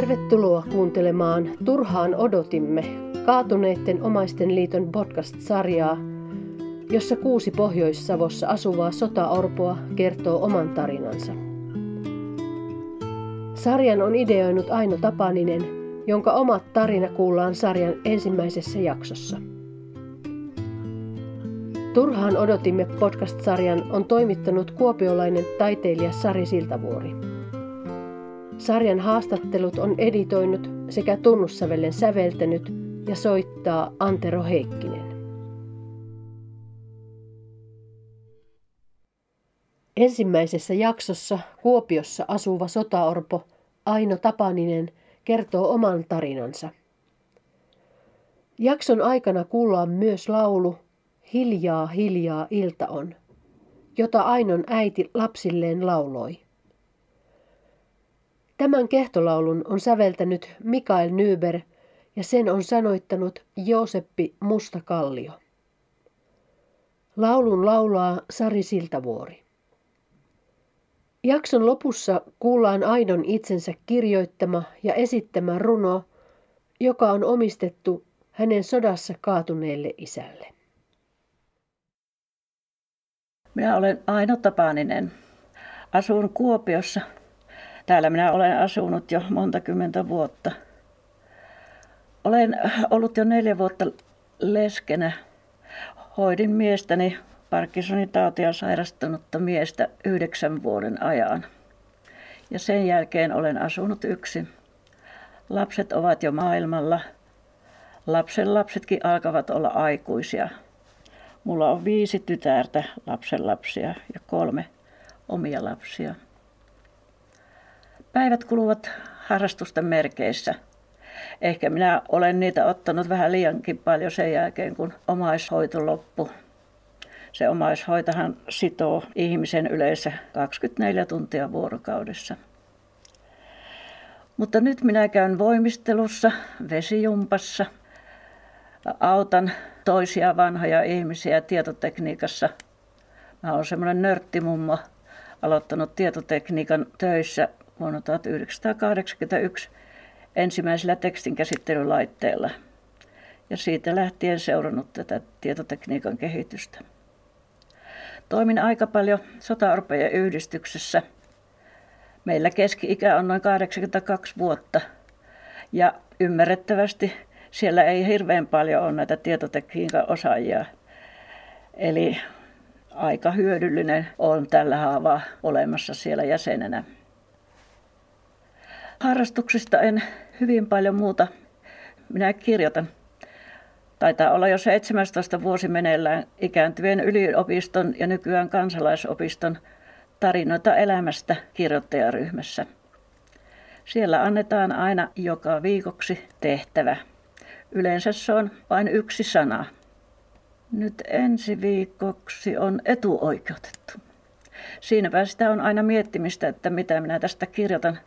Tervetuloa kuuntelemaan Turhaan odotimme kaatuneiden omaisten liiton podcast-sarjaa, jossa kuusi Pohjois-Savossa asuvaa sotaorpoa kertoo oman tarinansa. Sarjan on ideoinut Aino Tapaninen, jonka omat tarina kuullaan sarjan ensimmäisessä jaksossa. Turhaan odotimme podcast-sarjan on toimittanut kuopiolainen taiteilija Sari Siltavuori. Sarjan haastattelut on editoinut sekä tunnussävellen säveltänyt ja soittaa Antero Heikkinen. Ensimmäisessä jaksossa Kuopiossa asuva sotaorpo Aino Tapaninen kertoo oman tarinansa. Jakson aikana kuullaan myös laulu Hiljaa, hiljaa ilta on, jota Ainon äiti lapsilleen lauloi. Tämän kehtolaulun on säveltänyt Mikael Nyber ja sen on sanoittanut Jooseppi Mustakallio. Laulun laulaa Sari Siltavuori. Jakson lopussa kuullaan Aidon itsensä kirjoittama ja esittämä runo, joka on omistettu hänen sodassa kaatuneelle isälle. Minä olen Aino Tapaninen. Asun Kuopiossa. Täällä minä olen asunut jo monta kymmentä vuotta. Olen ollut jo neljä vuotta leskenä. Hoidin miestäni Parkinsonin tautia sairastunutta miestä yhdeksän vuoden ajan. Ja sen jälkeen olen asunut yksin. Lapset ovat jo maailmalla. Lapsen lapsetkin alkavat olla aikuisia. Mulla on viisi tytärtä, lapsenlapsia ja kolme omia lapsia. Päivät kuluvat harrastusten merkeissä. Ehkä minä olen niitä ottanut vähän liiankin paljon sen jälkeen, kun omaishoito loppui. Se omaishoitahan sitoo ihmisen yleensä 24 tuntia vuorokaudessa. Mutta nyt minä käyn voimistelussa, vesijumpassa, autan toisia vanhoja ihmisiä tietotekniikassa. Mä olen semmoinen nörttimummo, aloittanut tietotekniikan töissä vuonna 1981 ensimmäisellä tekstinkäsittelylaitteella ja siitä lähtien seurannut tätä tietotekniikan kehitystä. Toimin aika paljon sotaorpejen yhdistyksessä. Meillä keski-ikä on noin 82 vuotta ja ymmärrettävästi siellä ei hirveän paljon ole näitä tietotekniikan osaajia. Eli aika hyödyllinen on tällä haavaa olemassa siellä jäsenenä. Harrastuksista en hyvin paljon muuta. Minä kirjoitan. Taitaa olla jo 17 vuosi meneillään ikääntyvien yliopiston ja nykyään kansalaisopiston tarinoita elämästä kirjoittajaryhmässä. Siellä annetaan aina joka viikoksi tehtävä. Yleensä se on vain yksi sana. Nyt ensi viikoksi on etuoikeutettu. Siinäpä sitä on aina miettimistä, että mitä minä tästä kirjoitan.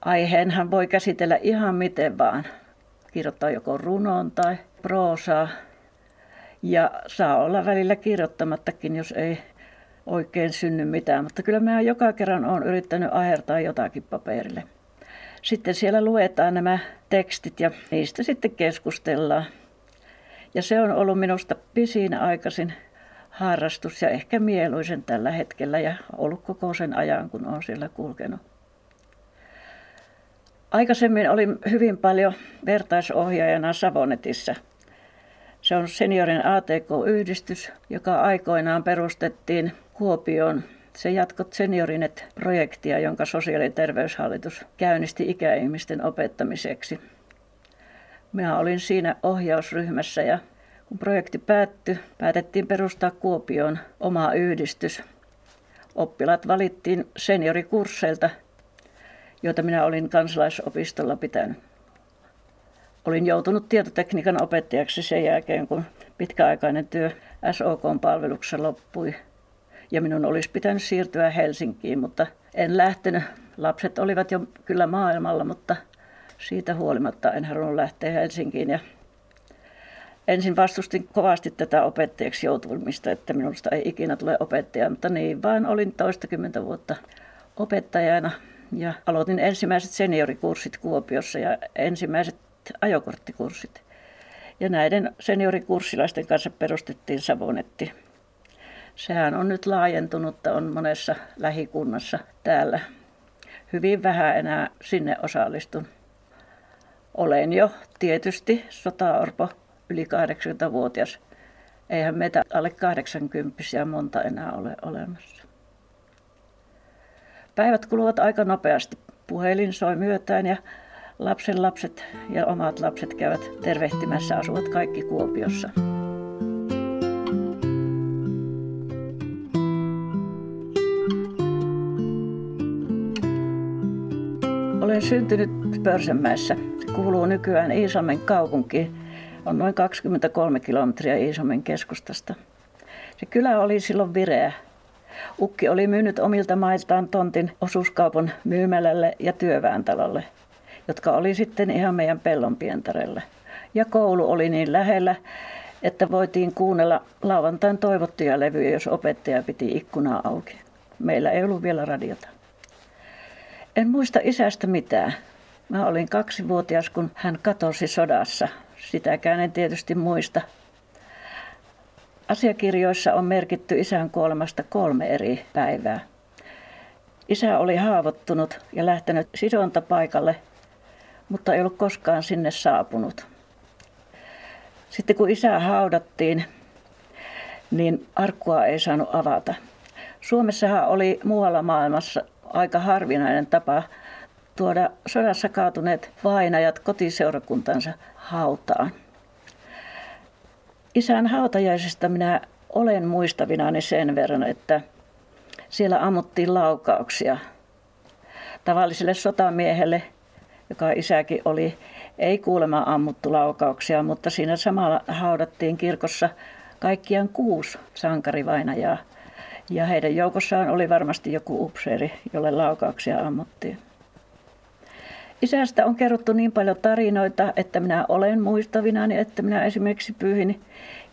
Aiheenhan voi käsitellä ihan miten vaan. Kirjoittaa joko runoon tai proosaa. Ja saa olla välillä kirjoittamattakin, jos ei oikein synny mitään. Mutta kyllä mä joka kerran olen yrittänyt ahertaa jotakin paperille. Sitten siellä luetaan nämä tekstit ja niistä sitten keskustellaan. Ja se on ollut minusta pisin aikaisin harrastus ja ehkä mieluisen tällä hetkellä ja ollut koko sen ajan, kun olen siellä kulkenut. Aikaisemmin olin hyvin paljon vertaisohjaajana Savonetissa. Se on seniorin ATK-yhdistys, joka aikoinaan perustettiin Kuopioon se jatkot Seniorinet-projektia, jonka sosiaali- ja terveyshallitus käynnisti ikäihmisten opettamiseksi. Minä olin siinä ohjausryhmässä ja kun projekti päättyi, päätettiin perustaa Kuopioon oma yhdistys. Oppilaat valittiin seniorikursseilta, joita minä olin kansalaisopistolla pitänyt. Olin joutunut tietotekniikan opettajaksi sen jälkeen, kun pitkäaikainen työ SOK-palveluksessa loppui – ja minun olisi pitänyt siirtyä Helsinkiin, mutta en lähtenyt. Lapset olivat jo kyllä maailmalla, mutta siitä huolimatta en halunnut lähteä Helsinkiin. Ja ensin vastustin kovasti tätä opettajaksi joutumista, että minusta ei ikinä tule opettaja, mutta niin vaan olin toistakymmentä vuotta opettajana ja aloitin ensimmäiset seniorikurssit Kuopiossa ja ensimmäiset ajokorttikurssit. Ja näiden seniorikurssilaisten kanssa perustettiin Savonetti. Sehän on nyt laajentunut, on monessa lähikunnassa täällä. Hyvin vähän enää sinne osallistun. Olen jo tietysti sotaorpo yli 80-vuotias. Eihän meitä alle 80 monta enää ole olemassa. Päivät kuluvat aika nopeasti. Puhelin soi myötään ja lapsen lapset ja omat lapset käyvät tervehtimässä, asuvat kaikki Kuopiossa. Olen syntynyt Pörsenmäessä. Se kuuluu nykyään Iisalmen kaupunkiin. On noin 23 kilometriä Iisalmen keskustasta. Se kylä oli silloin vireä. Ukki oli myynyt omilta mailtaan tontin osuuskaupan myymälälle ja työväentalolle, jotka oli sitten ihan meidän pellonpientarelle. Ja koulu oli niin lähellä, että voitiin kuunnella lauantain toivottuja levyjä, jos opettaja piti ikkunaa auki. Meillä ei ollut vielä radiota. En muista isästä mitään. Mä olin kaksivuotias, kun hän katosi sodassa. Sitäkään en tietysti muista. Asiakirjoissa on merkitty isän kuolemasta kolme eri päivää. Isä oli haavoittunut ja lähtenyt sidontapaikalle, mutta ei ollut koskaan sinne saapunut. Sitten kun isä haudattiin, niin arkkua ei saanut avata. Suomessahan oli muualla maailmassa aika harvinainen tapa tuoda sodassa kaatuneet vainajat kotiseurakuntansa hautaan. Isän hautajaisista minä olen muistavinani sen verran, että siellä ammuttiin laukauksia. Tavalliselle sotamiehelle, joka isäkin oli, ei kuulemma ammuttu laukauksia, mutta siinä samalla haudattiin kirkossa kaikkiaan kuusi sankarivainajaa. Ja heidän joukossaan oli varmasti joku upseeri, jolle laukauksia ammuttiin. Isästä on kerrottu niin paljon tarinoita, että minä olen muistavinani, että minä esimerkiksi pyyhin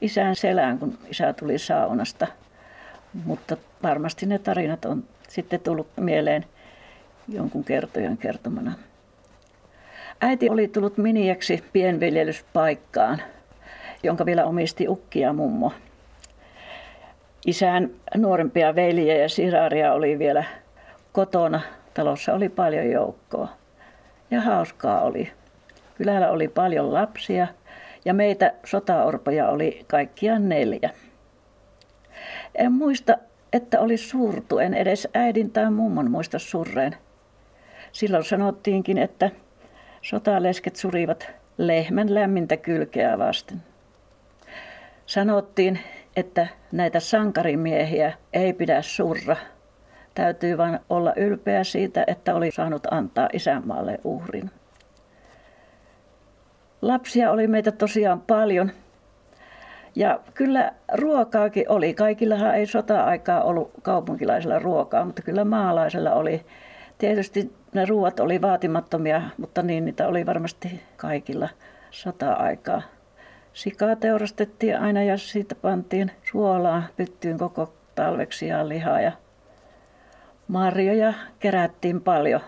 isän selään, kun isä tuli saunasta. Mutta varmasti ne tarinat on sitten tullut mieleen jonkun kertojan kertomana. Äiti oli tullut miniäksi pienviljelyspaikkaan, jonka vielä omisti ukki ja mummo. Isän nuorempia veljiä ja siraria oli vielä kotona. Talossa oli paljon joukkoa ja hauskaa oli. Kylällä oli paljon lapsia ja meitä sotaorpoja oli kaikkiaan neljä. En muista, että oli surtu, en edes äidin tai mummon muista surreen. Silloin sanottiinkin, että sotalesket surivat lehmän lämmintä kylkeä vasten. Sanottiin, että näitä sankarimiehiä ei pidä surra, Täytyy vain olla ylpeä siitä, että oli saanut antaa isänmaalle uhrin. Lapsia oli meitä tosiaan paljon. Ja kyllä ruokaakin oli. Kaikillahan ei sota-aikaa ollut kaupunkilaisilla ruokaa, mutta kyllä maalaisella oli. Tietysti ne ruoat oli vaatimattomia, mutta niin niitä oli varmasti kaikilla sota-aikaa. Sikaa teurastettiin aina ja siitä pantiin suolaa pyttyyn koko talveksi ja lihaa ja Marjoja kerättiin paljon.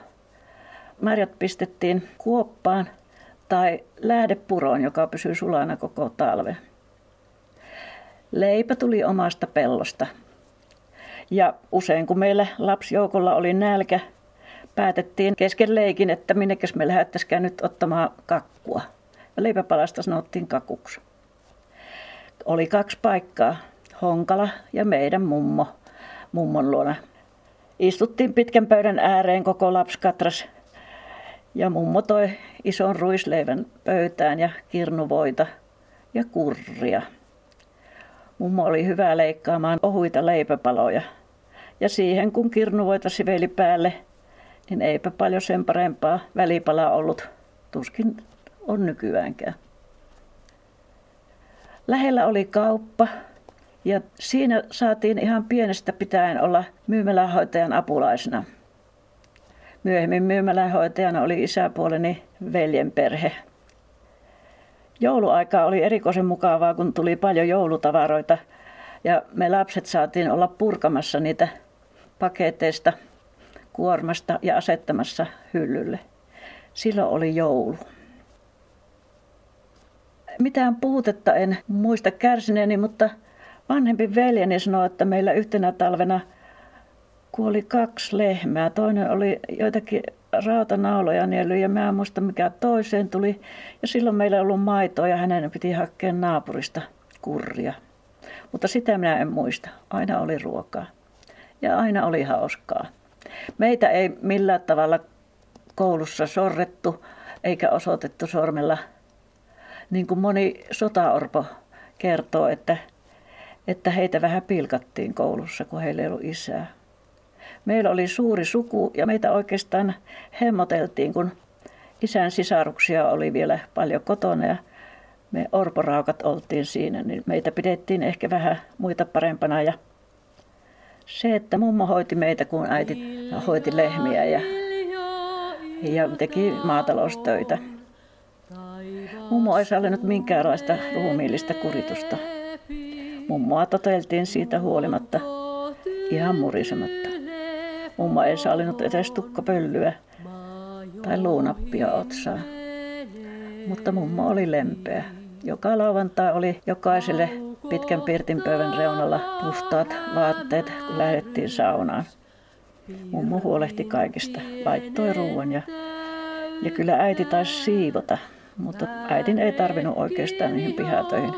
Marjat pistettiin kuoppaan tai lähdepuroon, joka pysyi sulana koko talven. Leipä tuli omasta pellosta. Ja usein kun meillä lapsijoukolla oli nälkä, päätettiin kesken leikin, että minnekäs me lähdettäisikään nyt ottamaan kakkua. Ja leipäpalasta sanottiin kakuksi. Oli kaksi paikkaa, Honkala ja meidän mummo, mummon luona Istuttiin pitkän pöydän ääreen koko lapskatras ja mummo toi ison ruisleivän pöytään ja kirnuvoita ja kurria. Mummo oli hyvä leikkaamaan ohuita leipäpaloja. Ja siihen kun kirnuvoita siveli päälle, niin eipä paljon sen parempaa välipalaa ollut. Tuskin on nykyäänkään. Lähellä oli kauppa, ja siinä saatiin ihan pienestä pitäen olla myymälähoitajan apulaisena. Myöhemmin myymälähoitajana oli isäpuoleni veljen perhe. Jouluaika oli erikoisen mukavaa, kun tuli paljon joulutavaroita ja me lapset saatiin olla purkamassa niitä paketeista kuormasta ja asettamassa hyllylle. Silloin oli joulu. Mitään puutetta en muista kärsineeni, mutta vanhempi veljeni sanoi, että meillä yhtenä talvena kuoli kaksi lehmää. Toinen oli joitakin rautanauloja niellyt ja mä en muista mikä toiseen tuli. Ja silloin meillä ei ollut maitoa ja hänen piti hakea naapurista kurria. Mutta sitä minä en muista. Aina oli ruokaa. Ja aina oli hauskaa. Meitä ei millään tavalla koulussa sorrettu eikä osoitettu sormella. Niin kuin moni sotaorpo kertoo, että, että heitä vähän pilkattiin koulussa, kun heillä ei ollut isää. Meillä oli suuri suku ja meitä oikeastaan hemmoteltiin, kun isän sisaruksia oli vielä paljon kotona ja me orporaukat oltiin siinä, niin meitä pidettiin ehkä vähän muita parempana ja se, että mummo hoiti meitä, kun äiti hoiti lehmiä ja, ja teki maataloustöitä. Mummo ei sallinut minkäänlaista ruumiillista kuritusta. Mummoa toteltiin siitä huolimatta ihan murisematta. Mummo ei sallinut edes tukkapöllyä tai luunappia otsaa. Mutta mummo oli lempeä. Joka lauantai oli jokaiselle pitkän pirtinpöydän reunalla puhtaat vaatteet, kun lähdettiin saunaan. Mummo huolehti kaikista, laittoi ruoan ja, ja kyllä äiti taisi siivota, mutta äitin ei tarvinnut oikeastaan niihin pihatöihin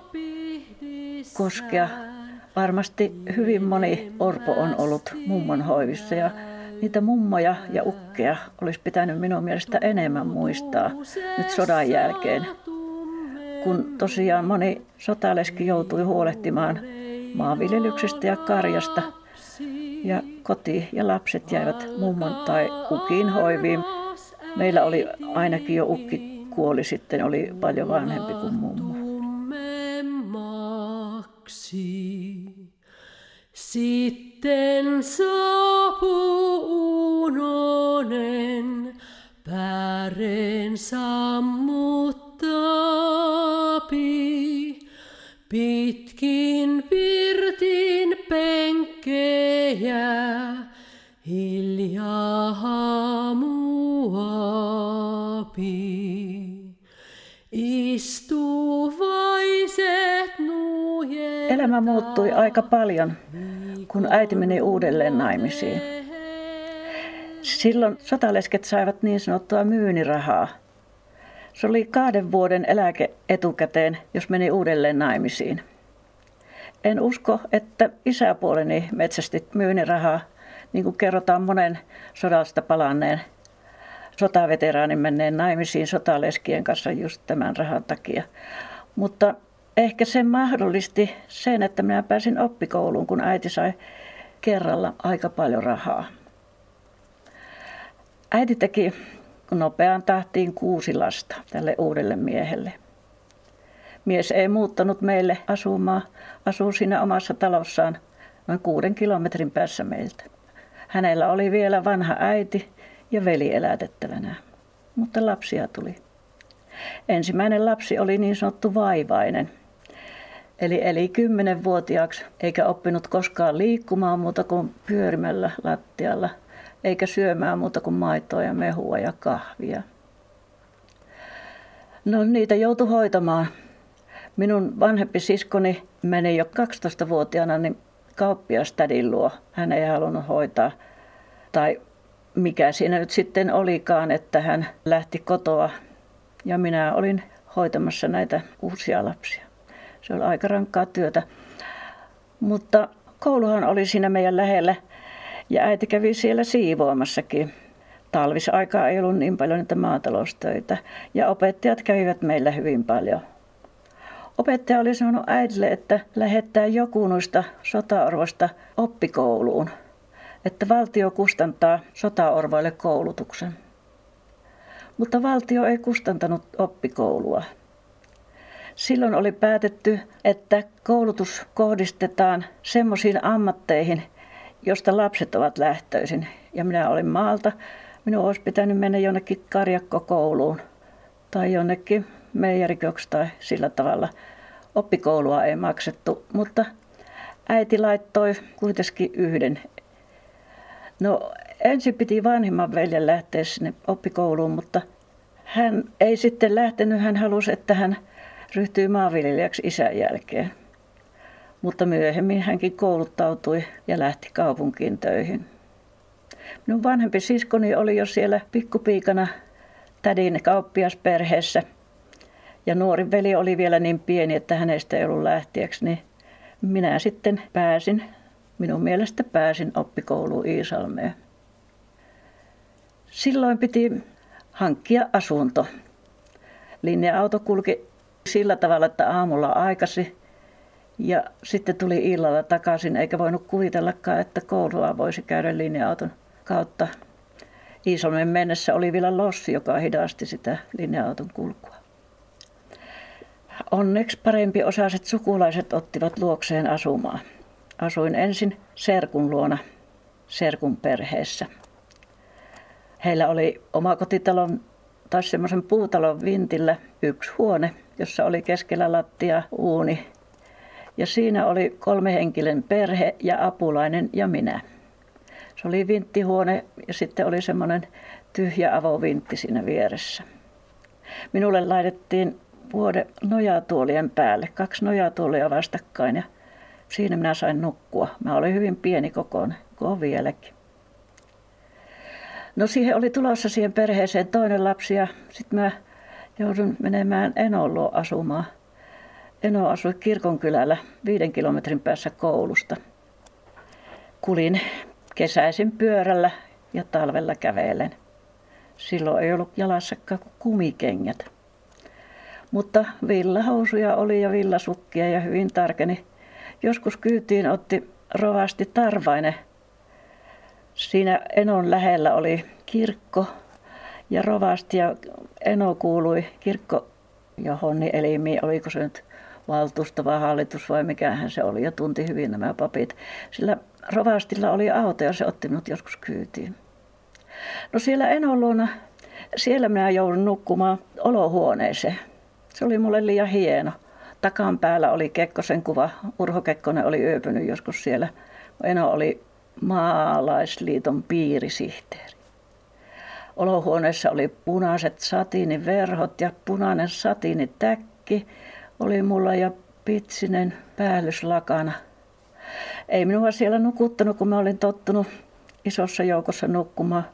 koskea. Varmasti hyvin moni orpo on ollut mummon hoivissa ja niitä mummoja ja ukkeja olisi pitänyt minun mielestä enemmän muistaa nyt sodan jälkeen kun tosiaan moni sotaleski joutui huolehtimaan maanviljelyksestä ja karjasta. Ja koti ja lapset jäivät mummon tai ukin hoiviin. Meillä oli ainakin jo ukki kuoli sitten, oli paljon vanhempi kuin mummo. Sitten saapuu unonen, päären sammuttaa pitkin pirtin penkkejä, hiljaa haamuapi. Elämä muuttui aika paljon, kun äiti meni uudelleen naimisiin. Silloin sotalesket saivat niin sanottua myynirahaa. Se oli kahden vuoden eläke etukäteen, jos meni uudelleen naimisiin. En usko, että isäpuoleni metsästi myynirahaa, niin kuin kerrotaan monen sodasta palanneen sotaveteraanin menneen naimisiin sotaleskien kanssa just tämän rahan takia. Mutta ehkä se mahdollisti sen, että minä pääsin oppikouluun, kun äiti sai kerralla aika paljon rahaa. Äiti teki nopeaan tahtiin kuusi lasta tälle uudelle miehelle. Mies ei muuttanut meille asumaan, asuu siinä omassa talossaan noin kuuden kilometrin päässä meiltä. Hänellä oli vielä vanha äiti ja veli elätettävänä, mutta lapsia tuli. Ensimmäinen lapsi oli niin sanottu vaivainen, eli eli kymmenenvuotiaaksi eikä oppinut koskaan liikkumaan muuta kuin pyörimällä lattialla – eikä syömään muuta kuin maitoa ja mehua ja kahvia. No niitä joutui hoitamaan. Minun vanhempi siskoni meni jo 12-vuotiaana niin kauppiastädin luo. Hän ei halunnut hoitaa. Tai mikä siinä nyt sitten olikaan, että hän lähti kotoa ja minä olin hoitamassa näitä uusia lapsia. Se oli aika rankkaa työtä. Mutta kouluhan oli siinä meidän lähellä ja äiti kävi siellä siivoamassakin. Talvisaikaa ei ollut niin paljon niitä maataloustöitä ja opettajat kävivät meillä hyvin paljon. Opettaja oli sanonut äidille, että lähettää joku noista sotaorvoista oppikouluun, että valtio kustantaa sotaorvoille koulutuksen. Mutta valtio ei kustantanut oppikoulua. Silloin oli päätetty, että koulutus kohdistetaan semmoisiin ammatteihin, josta lapset ovat lähtöisin. Ja minä olin maalta. Minun olisi pitänyt mennä jonnekin karjakkokouluun tai jonnekin meijeriköksi tai sillä tavalla. Oppikoulua ei maksettu, mutta äiti laittoi kuitenkin yhden. No ensin piti vanhimman veljen lähteä sinne oppikouluun, mutta hän ei sitten lähtenyt. Hän halusi, että hän ryhtyy maanviljelijäksi isän jälkeen. Mutta myöhemmin hänkin kouluttautui ja lähti kaupunkiin töihin. Minun vanhempi siskoni oli jo siellä pikkupiikana tädin kauppiasperheessä. Ja nuori veli oli vielä niin pieni, että hänestä ei ollut lähtiäksi, niin minä sitten pääsin, minun mielestä pääsin oppikouluun Iisalmeen. Silloin piti hankkia asunto. Linja-auto kulki sillä tavalla, että aamulla aikasi ja sitten tuli illalla takaisin, eikä voinut kuvitellakaan, että koulua voisi käydä linja-auton kautta. Iisalmen mennessä oli vielä lossi, joka hidasti sitä linja-auton kulkua. Onneksi parempi osaiset sukulaiset ottivat luokseen asumaan. Asuin ensin Serkun luona, Serkun perheessä. Heillä oli omakotitalon tai semmoisen puutalon vintillä yksi huone, jossa oli keskellä lattia uuni. Ja siinä oli kolme henkilön perhe ja apulainen ja minä. Se oli vinttihuone ja sitten oli semmoinen tyhjä avovintti siinä vieressä. Minulle laitettiin vuode nojatuolien päälle, kaksi nojatuolia vastakkain ja siinä minä sain nukkua. Mä olin hyvin pieni kokoinen, kuin vieläkin. No siihen oli tulossa siihen perheeseen toinen lapsi ja sitten mä joudun menemään Enon luo asumaan. Eno asui kirkonkylällä viiden kilometrin päässä koulusta. Kulin kesäisin pyörällä ja talvella kävelen. Silloin ei ollut jalassakaan kumikengät. Mutta villahousuja oli ja villasukkia ja hyvin tarkeni. Joskus kyytiin otti rovasti Tarvainen. Siinä Enon lähellä oli kirkko ja rovasti ja Eno kuului kirkko johon elimiin, oliko se nyt valtuusto vai hallitus vai mikähän se oli ja tunti hyvin nämä papit. Sillä rovastilla oli auto ja se otti minut joskus kyytiin. No siellä Enon luona, siellä minä joudun nukkumaan olohuoneeseen. Se oli mulle liian hieno. Takan päällä oli Kekkosen kuva. Urho Kekkonen oli yöpynyt joskus siellä. Eno oli maalaisliiton piirisihteeri. Olohuoneessa oli punaiset satiiniverhot ja punainen satiinitäkki oli mulla ja pitsinen päällyslakana. Ei minua siellä nukuttanut, kun mä olin tottunut isossa joukossa nukkumaan.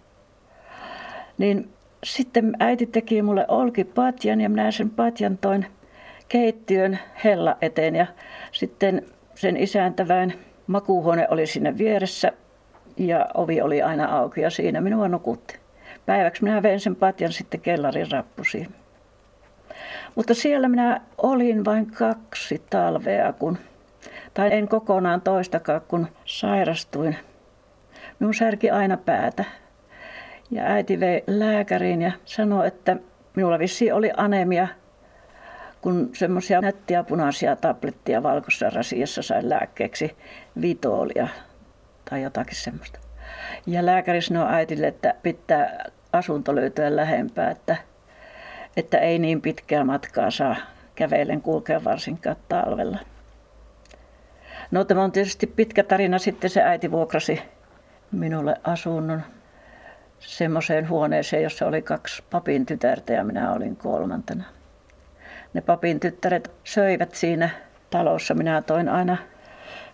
Niin sitten äiti teki mulle olkipatjan ja minä sen patjan toin keittiön hella eteen ja sitten sen isäntäväin makuuhuone oli siinä vieressä ja ovi oli aina auki ja siinä minua nukutti. Päiväksi minä vein sen patjan sitten kellarin rappusiin. Mutta siellä minä olin vain kaksi talvea, kun, tai en kokonaan toistakaan, kun sairastuin. Minun särki aina päätä. Ja äiti vei lääkäriin ja sanoi, että minulla vissi oli anemia, kun semmoisia nättiä punaisia tablettia valkoisessa rasiassa sain lääkkeeksi vitoolia tai jotakin semmoista. Ja lääkäri sanoi äitille, että pitää asunto löytyä lähempää, että, että ei niin pitkää matkaa saa kävellen kulkea varsinkaan talvella. No tämä on tietysti pitkä tarina. Sitten se äiti vuokrasi minulle asunnon semmoiseen huoneeseen, jossa oli kaksi papin tytärtä ja minä olin kolmantena. Ne papin tyttäret söivät siinä talossa. Minä toin aina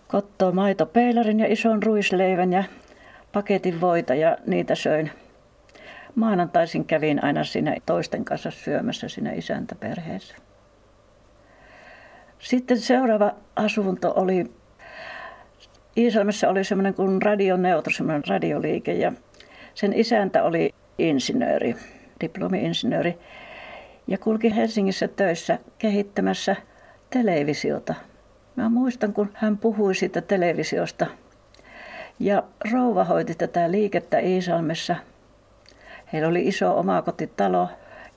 kottoa maitopeilarin ja ison ruisleivän ja paketin voita ja niitä söin. Maanantaisin kävin aina siinä toisten kanssa syömässä siinä isäntäperheessä. Sitten seuraava asunto oli, Iisalmessa oli semmoinen kuin radioneutro, semmoinen radioliike ja sen isäntä oli insinööri, diplomi-insinööri ja kulki Helsingissä töissä kehittämässä televisiota. Mä muistan, kun hän puhui siitä televisiosta. Ja rouva hoiti tätä liikettä Iisalmessa. Heillä oli iso omakotitalo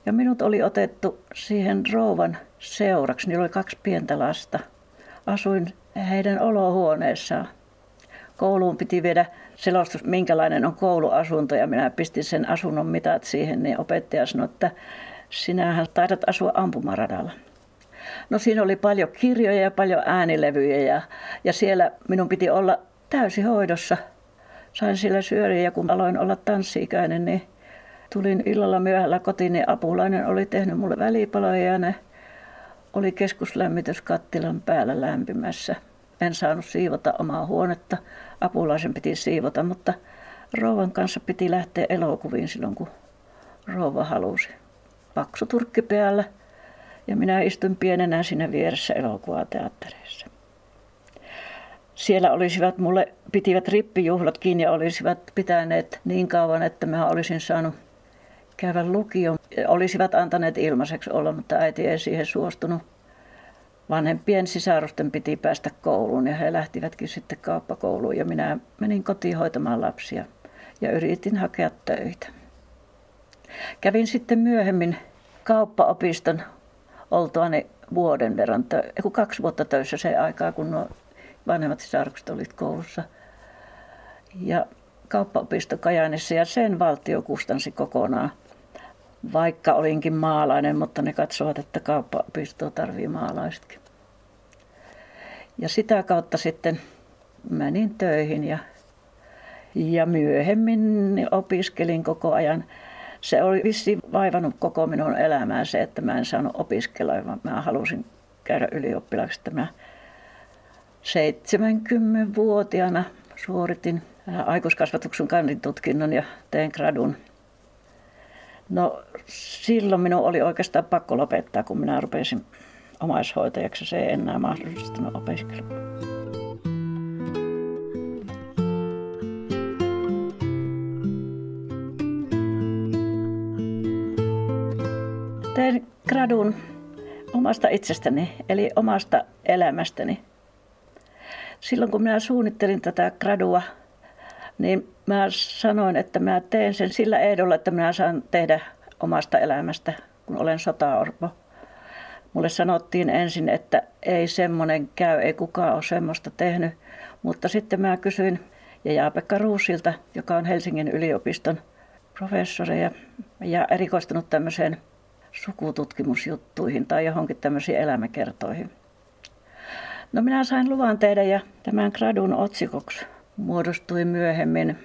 ja minut oli otettu siihen rouvan seuraksi. Niillä oli kaksi pientä lasta. Asuin heidän olohuoneessaan. Kouluun piti viedä selostus, minkälainen on kouluasunto ja minä pistin sen asunnon mitat siihen, niin opettaja sanoi, että sinähän taidat asua ampumaradalla. No siinä oli paljon kirjoja ja paljon äänilevyjä ja, ja siellä minun piti olla täysi hoidossa sain siellä syöriä ja kun aloin olla tanssiikäinen, niin tulin illalla myöhällä kotiin, niin apulainen oli tehnyt mulle välipaloja ja ne oli keskuslämmityskattilan päällä lämpimässä. En saanut siivota omaa huonetta, apulaisen piti siivota, mutta rouvan kanssa piti lähteä elokuviin silloin, kun rouva halusi. Paksu turkki päällä ja minä istun pienenä siinä vieressä elokuvateattereissa. Siellä olisivat mulle, pitivät rippijuhlat kiinni ja olisivat pitäneet niin kauan, että mä olisin saanut käydä lukion. Olisivat antaneet ilmaiseksi olla, mutta äiti ei siihen suostunut. Vanhempien sisarusten piti päästä kouluun ja he lähtivätkin sitten kauppakouluun ja minä menin kotiin hoitamaan lapsia ja yritin hakea töitä. Kävin sitten myöhemmin kauppaopiston oltuani vuoden verran, tö- kaksi vuotta töissä se aikaa, kun nuo vanhemmat sisarukset olivat koulussa. Ja kauppaopisto Kajaanissa ja sen valtio kustansi kokonaan. Vaikka olinkin maalainen, mutta ne katsovat, että kauppaopistoa tarvii maalaisetkin. Ja sitä kautta sitten menin töihin ja, ja myöhemmin opiskelin koko ajan. Se oli vissi vaivannut koko minun elämää se, että mä en saanut opiskella, vaan mä halusin käydä ylioppilaksi. Mä 70-vuotiaana suoritin aikuiskasvatuksen kandintutkinnon ja tein gradun. No silloin minun oli oikeastaan pakko lopettaa, kun minä rupesin omaishoitajaksi. Se ei enää mahdollistunut opiskella. Tein gradun omasta itsestäni, eli omasta elämästäni. Silloin kun minä suunnittelin tätä gradua, niin mä sanoin, että mä teen sen sillä ehdolla, että minä saan tehdä omasta elämästä, kun olen sotaorpo. Mulle sanottiin ensin, että ei semmoinen käy, ei kukaan ole semmoista tehnyt. Mutta sitten mä kysyin Jaa-Pekka Ruusilta, joka on Helsingin yliopiston professori ja, ja erikoistunut tämmöiseen sukututkimusjuttuihin tai johonkin tämmöisiin elämäkertoihin. No minä sain luvan tehdä ja tämän gradun otsikoksi muodostui myöhemmin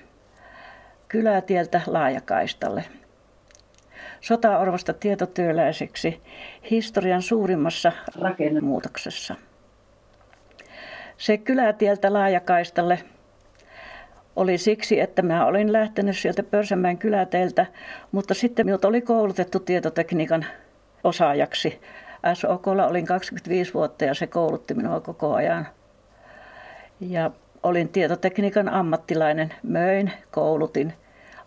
kylätieltä laajakaistalle. Sotaorvosta tietotyöläiseksi historian suurimmassa rakennemuutoksessa. Se kylätieltä laajakaistalle oli siksi, että mä olin lähtenyt sieltä Pörsämään kyläteiltä, mutta sitten minut oli koulutettu tietotekniikan osaajaksi. SOKlla olin 25 vuotta ja se koulutti minua koko ajan. Ja olin tietotekniikan ammattilainen, möin, koulutin,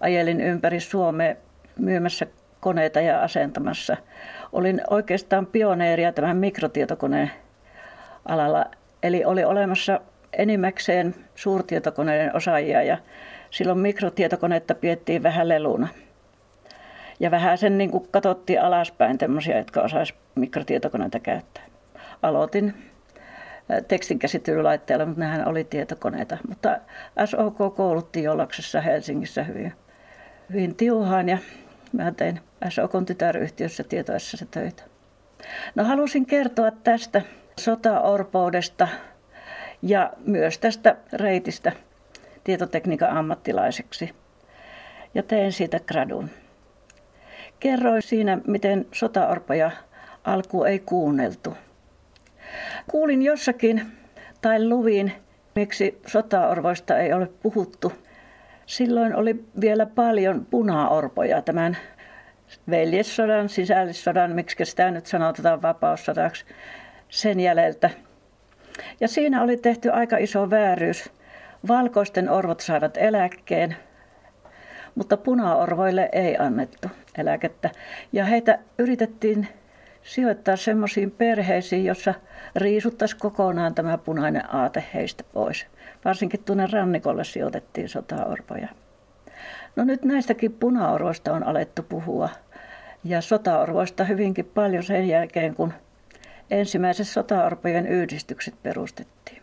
ajelin ympäri Suomea myymässä koneita ja asentamassa. Olin oikeastaan pioneeria tämän mikrotietokoneen alalla, eli oli olemassa enimmäkseen suurtietokoneiden osaajia ja silloin mikrotietokoneetta piettiin vähän leluna. Ja vähän sen niin katsottiin alaspäin tämmöisiä, jotka osaisivat mikrotietokoneita käyttää. Aloitin tekstinkäsittelylaitteella, mutta nehän oli tietokoneita. Mutta SOK koulutti Jollaksessa Helsingissä hyvin, hyvin tiuhaan ja mä tein SOKn tytäryhtiössä tietoissa töitä. No halusin kertoa tästä sotaorpoudesta ja myös tästä reitistä tietotekniikan ammattilaiseksi. Ja tein siitä gradun. Kerroin siinä, miten sotaorpoja alku ei kuunneltu. Kuulin jossakin tai luvin, miksi sotaorvoista ei ole puhuttu. Silloin oli vielä paljon punaorpoja tämän veljessodan, sisällissodan, miksi sitä nyt sanotaan vapaussodaksi, sen jäljeltä. Ja siinä oli tehty aika iso vääryys. Valkoisten orvot saivat eläkkeen, mutta punaorvoille ei annettu eläkettä. Ja heitä yritettiin sijoittaa semmoisiin perheisiin, jossa riisuttaisiin kokonaan tämä punainen aate heistä pois. Varsinkin tuonne rannikolle sijoitettiin sotaorpoja. No nyt näistäkin punaorvoista on alettu puhua ja sotaorvoista hyvinkin paljon sen jälkeen, kun ensimmäiset sotaorpojen yhdistykset perustettiin.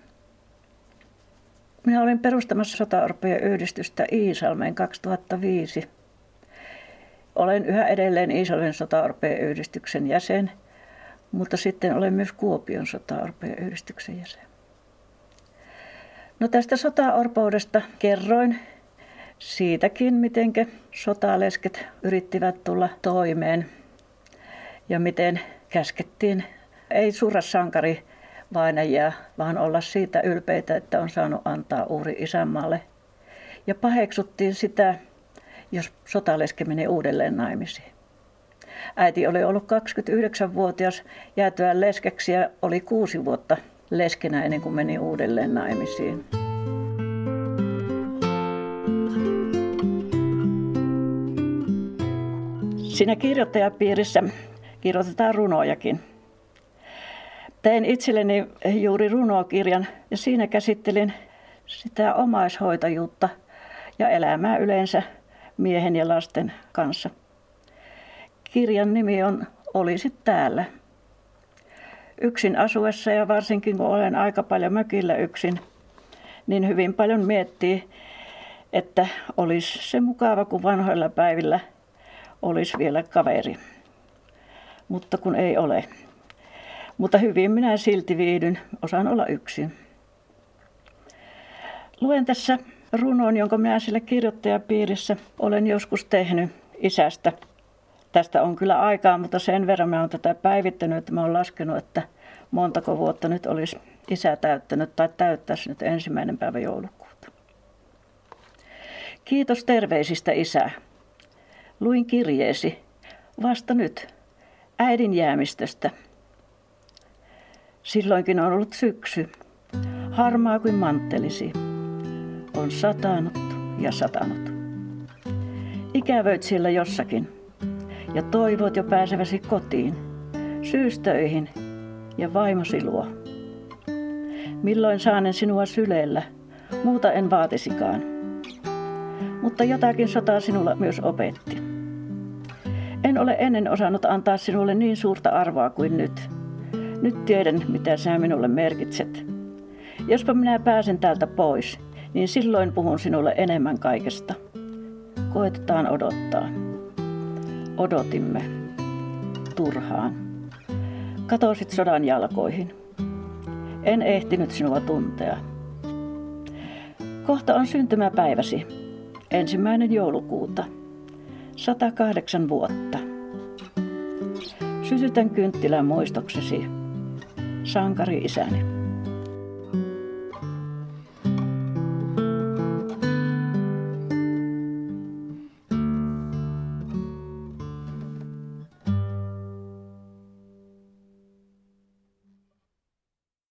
Minä olin perustamassa sotaorpojen yhdistystä Iisalmeen 2005 olen yhä edelleen Iisalmen sotaorpeen yhdistyksen jäsen, mutta sitten olen myös Kuopion sotaorpeen yhdistyksen jäsen. No tästä sotaorpoudesta kerroin siitäkin, miten sotalesket yrittivät tulla toimeen ja miten käskettiin ei surra sankari vainajia, vaan olla siitä ylpeitä, että on saanut antaa uhri isänmaalle. Ja paheksuttiin sitä, jos sotaleske meni uudelleen naimisiin. Äiti oli ollut 29-vuotias jäätyä leskeksi ja oli kuusi vuotta leskenä ennen kuin meni uudelleen naimisiin. Siinä kirjoittajapiirissä kirjoitetaan runojakin. Tein itselleni juuri runokirjan ja siinä käsittelin sitä omaishoitajuutta ja elämää yleensä miehen ja lasten kanssa. Kirjan nimi on Olisit täällä. Yksin asuessa ja varsinkin kun olen aika paljon mökillä yksin, niin hyvin paljon miettii, että olisi se mukava, kun vanhoilla päivillä olisi vielä kaveri. Mutta kun ei ole. Mutta hyvin minä silti viihdyn, osaan olla yksin. Luen tässä runon, jonka minä sillä kirjoittajapiirissä olen joskus tehnyt isästä. Tästä on kyllä aikaa, mutta sen verran mä olen tätä päivittänyt, että mä olen laskenut, että montako vuotta nyt olisi isä täyttänyt tai täyttäisi nyt ensimmäinen päivä joulukuuta. Kiitos terveisistä isä. Luin kirjeesi vasta nyt äidin jäämistöstä. Silloinkin on ollut syksy, harmaa kuin manttelisi. On satanut ja satanut. Ikävöit siellä jossakin ja toivot jo pääseväsi kotiin, syystöihin ja vaimosi luo. Milloin saanen sinua syleellä, muuta en vaatisikaan. Mutta jotakin sotaa sinulla myös opetti. En ole ennen osannut antaa sinulle niin suurta arvoa kuin nyt. Nyt tiedän, mitä sä minulle merkitset. Jospa minä pääsen täältä pois, niin silloin puhun sinulle enemmän kaikesta. Koetetaan odottaa. Odotimme. Turhaan. Katosit sodan jalkoihin. En ehtinyt sinua tuntea. Kohta on syntymäpäiväsi. Ensimmäinen joulukuuta. 108 vuotta. Sytytän kynttilän muistoksesi, sankari isäni.